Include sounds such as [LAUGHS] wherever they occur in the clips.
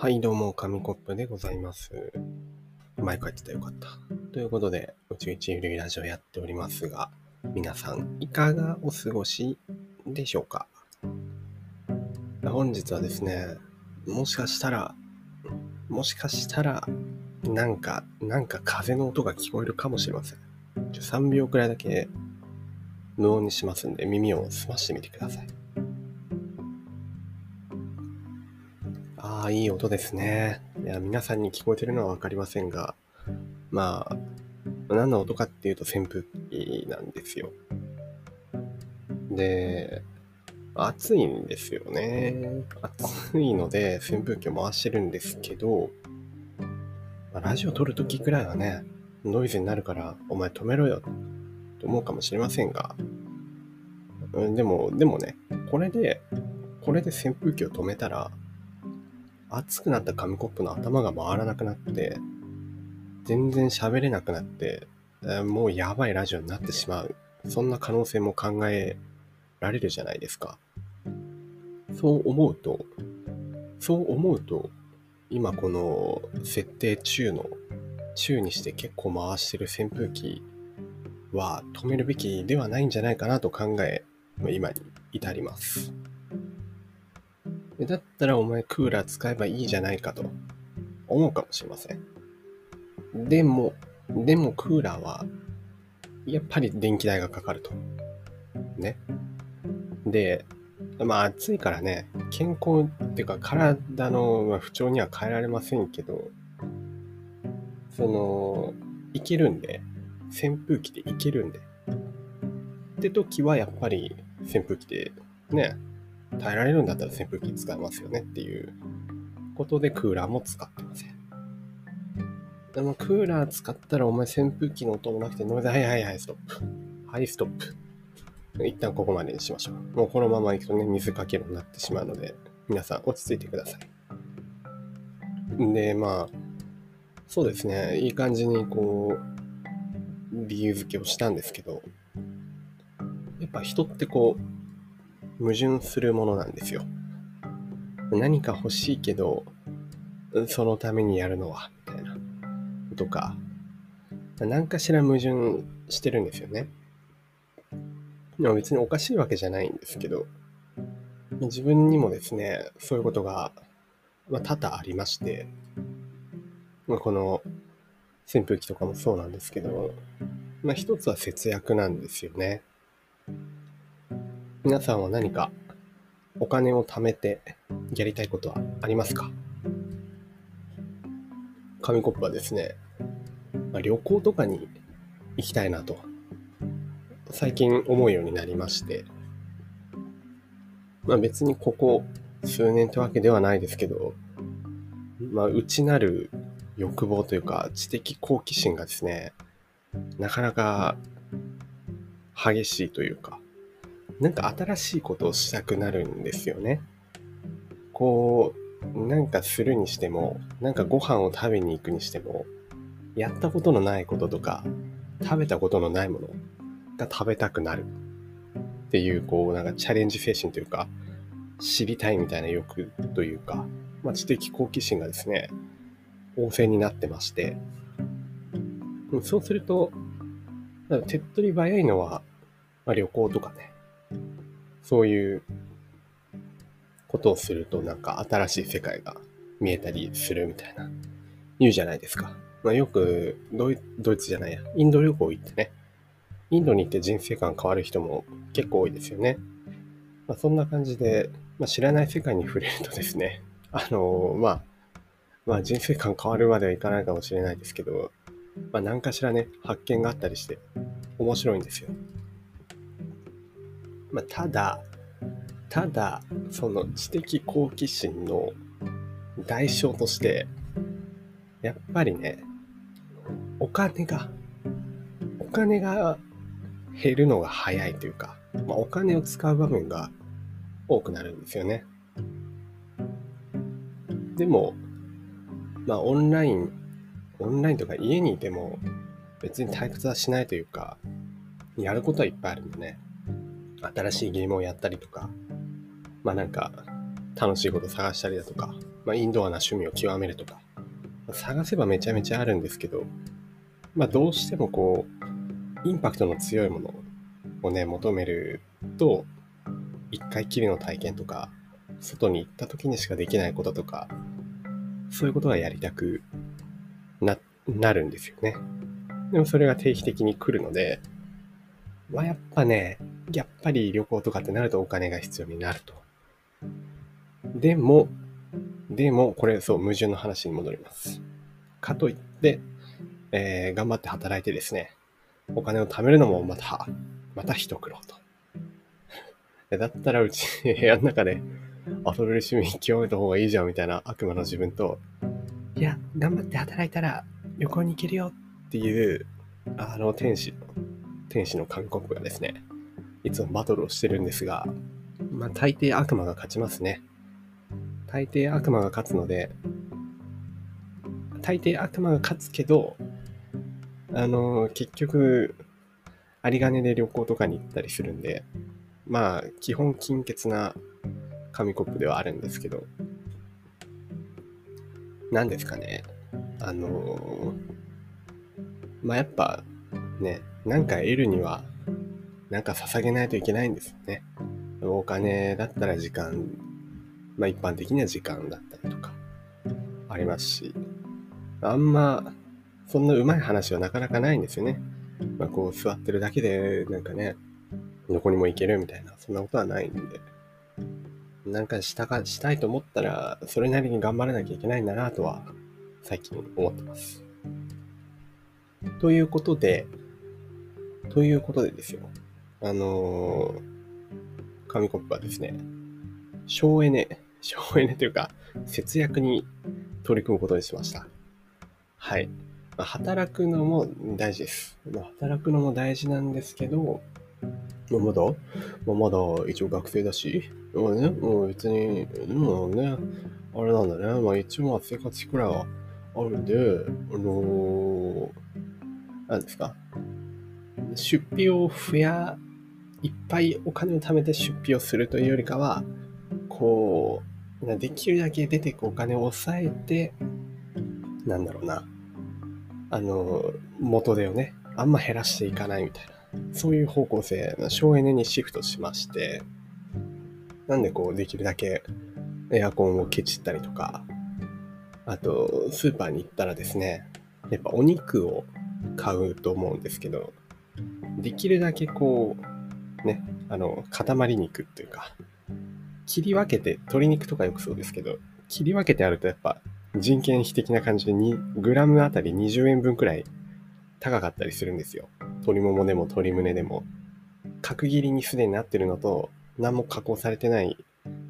はい、どうも、紙コップでございます。前書いてたよかった。ということで、宇宙一ゆるいラジオやっておりますが、皆さん、いかがお過ごしでしょうか？本日はですね、もしかしたら、もしかしたら、なんか、なんか風の音が聞こえるかもしれません。ちょ3秒くらいだけ無音にしますんで、耳を澄ましてみてください。ああ、いい音ですね。いや、皆さんに聞こえてるのはわかりませんが、まあ、何の音かっていうと扇風機なんですよ。で、暑いんですよね。暑いので扇風機を回してるんですけど、まあラジオ撮るときくらいはね、ノイズになるから、お前止めろよと思うかもしれませんが、うんでも、でもね、これで、これで扇風機を止めたら、熱くなった紙コップの頭が回らなくなって、全然喋れなくなって、もうやばいラジオになってしまう。そんな可能性も考えられるじゃないですか。そう思うと、そう思うと、今この設定中の、中にして結構回してる扇風機は止めるべきではないんじゃないかなと考え、今に至ります。だったらお前クーラー使えばいいじゃないかと思うかもしれません。でも、でもクーラーはやっぱり電気代がかかると。ね。で、まあ暑いからね、健康っていうか体の不調には変えられませんけど、その、いけるんで、扇風機でいけるんで。って時はやっぱり扇風機でね、耐えられるんだったら扇風機使えますよねっていうことでクーラーも使ってません。でもクーラー使ったらお前扇風機の音もなくてノイズ、はいはいはい、ストップ。はい、ストップ。一旦ここまでにしましょう。もうこのまま行くとね、水かけるようになってしまうので、皆さん落ち着いてください。で、まあ、そうですね、いい感じにこう、理由付けをしたんですけど、やっぱ人ってこう、矛盾するものなんですよ。何か欲しいけど、そのためにやるのは、みたいな。とか、何かしら矛盾してるんですよね。でも別におかしいわけじゃないんですけど、自分にもですね、そういうことが、ま、多々ありまして、ま、この扇風機とかもそうなんですけど、まあ一つは節約なんですよね。皆さんは何かお金を貯めてやりたいことはありますか？紙コップはですね、まあ、旅行とかに行きたいなと最近思うようになりまして、まあ別にここ数年ってわけではないですけど、まあ内なる欲望というか知的好奇心がですね、なかなか激しいというか、なんか新しいことをしたくなるんですよね。こう、なんかするにしても、なんかご飯を食べに行くにしても、やったことのないこととか、食べたことのないものが食べたくなる。っていう、こう、なんかチャレンジ精神というか、知りたいみたいな欲というか、まあ、知的好奇心がですね、旺盛になってまして、そうすると、手っ取り早いのは、まあ、旅行とかね、そういうことをするとなんか新しい世界が見えたりするみたいな言うじゃないですか。まあ、よくドイドイツじゃないや、インド旅行行ってね、インドに行って人生観変わる人も結構多いですよね。まあ、そんな感じで、まあ、知らない世界に触れるとですね、[LAUGHS] あのまあ、まあ人生観変わるまではいかないかもしれないですけど、まあ何かしらね、発見があったりして面白いんですよ。まあ、ただ、ただ、その知的好奇心の代償として、やっぱりね、お金が、お金が減るのが早いというか、まあ、お金を使う場面が多くなるんですよね。でも、まあ、オンライン、オンラインとか家にいても別に退屈はしないというか、やることはいっぱいあるんでね。新しいゲームをやったりとか、まあなんか、楽しいこと探したりだとか、まあ、インドアな趣味を極めるとか、探せばめちゃめちゃあるんですけど、まあ、どうしてもこう、インパクトの強いものをね、求めると、一回きりの体験とか、外に行った時にしかできないこととか、そういうことがやりたくな、なるんですよね。でもそれが定期的に来るので、まあやっぱね、やっぱり旅行とかってなるとお金が必要になると。でも、でも、これそう、矛盾の話に戻ります。かといって、えー、頑張って働いてですね、お金を貯めるのもまた、また一苦労と。[LAUGHS] だったらうち [LAUGHS] 部屋の中で遊べる趣味極めた方がいいじゃんみたいな悪魔の自分と、いや、頑張って働いたら旅行に行けるよっていう、あの天使、天使の韓国がですね、いつもバトルをしてるんですが、まあ大抵悪魔が勝ちますね。大抵悪魔が勝つので、大抵悪魔が勝つけど、あの、結局、有り金で旅行とかに行ったりするんで、まあ、基本金欠な紙コップではあるんですけど、何ですかね。あのまあ、やっぱ、ね、なんか得るには、なんか捧げないといけないんですよね。お金だったら時間、まあ一般的には時間だったりとか、ありますし、あんま、そんなうまい話はなかなかないんですよね。まあこう座ってるだけで、なんかね、どこにも行けるみたいな、そんなことはないんで。なんかしたか、したいと思ったら、それなりに頑張らなきゃいけないんだなとは、最近思ってます。ということで、ということでですよ。あのー、紙コップはですね、省エネ、省エネというか、節約に取り組むことにしました。はい。まあ、働くのも大事です。まあ、働くのも大事なんですけど、まあ、まだ、まあ、まだ一応学生だし、まあね、もう別に、もうね、あれなんだね、まあ一応まあ生活費くらいはあるんで、あのー、なんですか、出費を増や、いっぱいお金を貯めて出費をするというよりかは、こう、できるだけ出てくお金を抑えて、なんだろうな、あの、元手をね、あんま減らしていかないみたいな。そういう方向性の、省エネにシフトしまして、なんでこう、できるだけエアコンをケチったりとか、あと、スーパーに行ったらですね、やっぱお肉を買うと思うんですけど、できるだけこう、ね、あの、塊肉っていうか、切り分けて、鶏肉とかよくそうですけど、切り分けてあるとやっぱ人件費的な感じで2グラムあたり20円分くらい高かったりするんですよ。鶏ももでも鶏胸でも。角切りにすでになってるのと、何も加工されてない、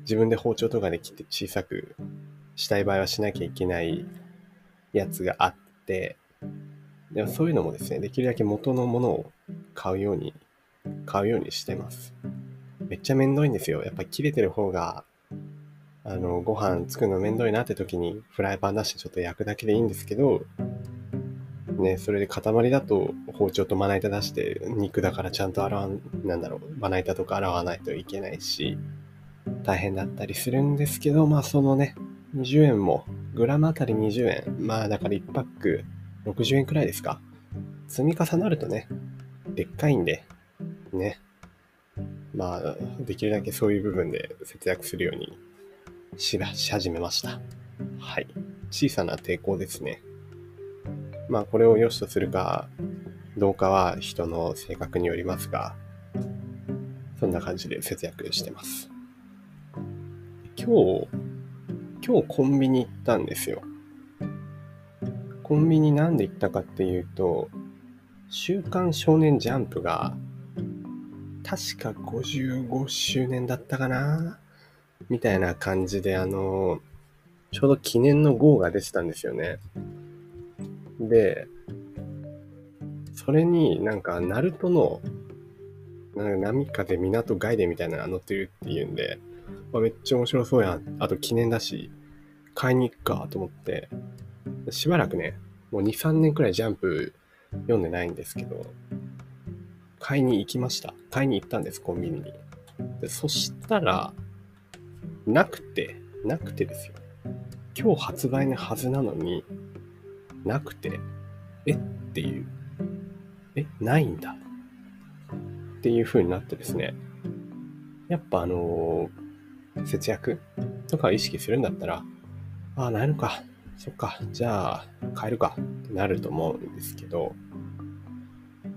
自分で包丁とかで切って小さくしたい場合はしなきゃいけないやつがあって、でもそういうのもですね、できるだけ元のものを買うように、買うようにしてます。めっちゃめんどいんですよ。やっぱ切れてる方が、あの、ご飯作るのめんどいなって時にフライパン出してちょっと焼くだけでいいんですけど、ね、それで塊だと包丁とまな板出して肉だからちゃんと洗わなんだろう、まな板とか洗わないといけないし、大変だったりするんですけど、まあそのね、20円も、グラムあたり20円、まあだから1パック60円くらいですか。積み重なるとね、でっかいんで、ね。まあ、できるだけそういう部分で節約するようにし始めました。はい。小さな抵抗ですね。まあ、これを良しとするかどうかは人の性格によりますが、そんな感じで節約してます。今日、今日コンビニ行ったんですよ。コンビニなんで行ったかっていうと、週刊少年ジャンプが、確か55周年だったかなみたいな感じで、あの、ちょうど記念の号が出てたんですよね。で、それになんか、ナルトの、なんか波風港ガイデみたいなのが載ってるっていうんで、まあ、めっちゃ面白そうやん。あと記念だし、買いに行くかと思って、しばらくね、もう2、3年くらいジャンプ読んでないんですけど、買いに行きました。買いに行ったんです、コンビニに。でそしたら、なくて、なくてですよ。今日発売のはずなのに、なくて、え？っていう。え、ないんだ。っていう風になってですね。やっぱあのー節約とか意識するんだったら、ああ、ないのか。そっか。じゃあ、買えるか。ってなると思うんですけど、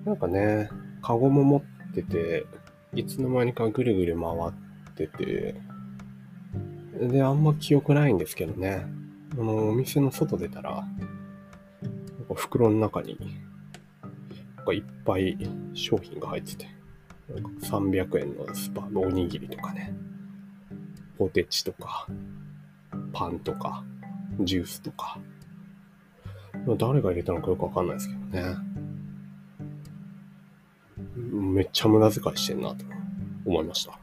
なんかね、カゴも持ってて、いつの間にかぐるぐる回ってて、で、あんま記憶ないんですけどね。あの、お店の外出たら、なんか袋の中に、なんかいっぱい商品が入ってて、なんか300円のスパのおにぎりとかね、ポテチとか、パンとか、ジュースとか。誰が入れたのかよくわかんないですけどね。めっちゃ無駄遣いしてんなと思いました。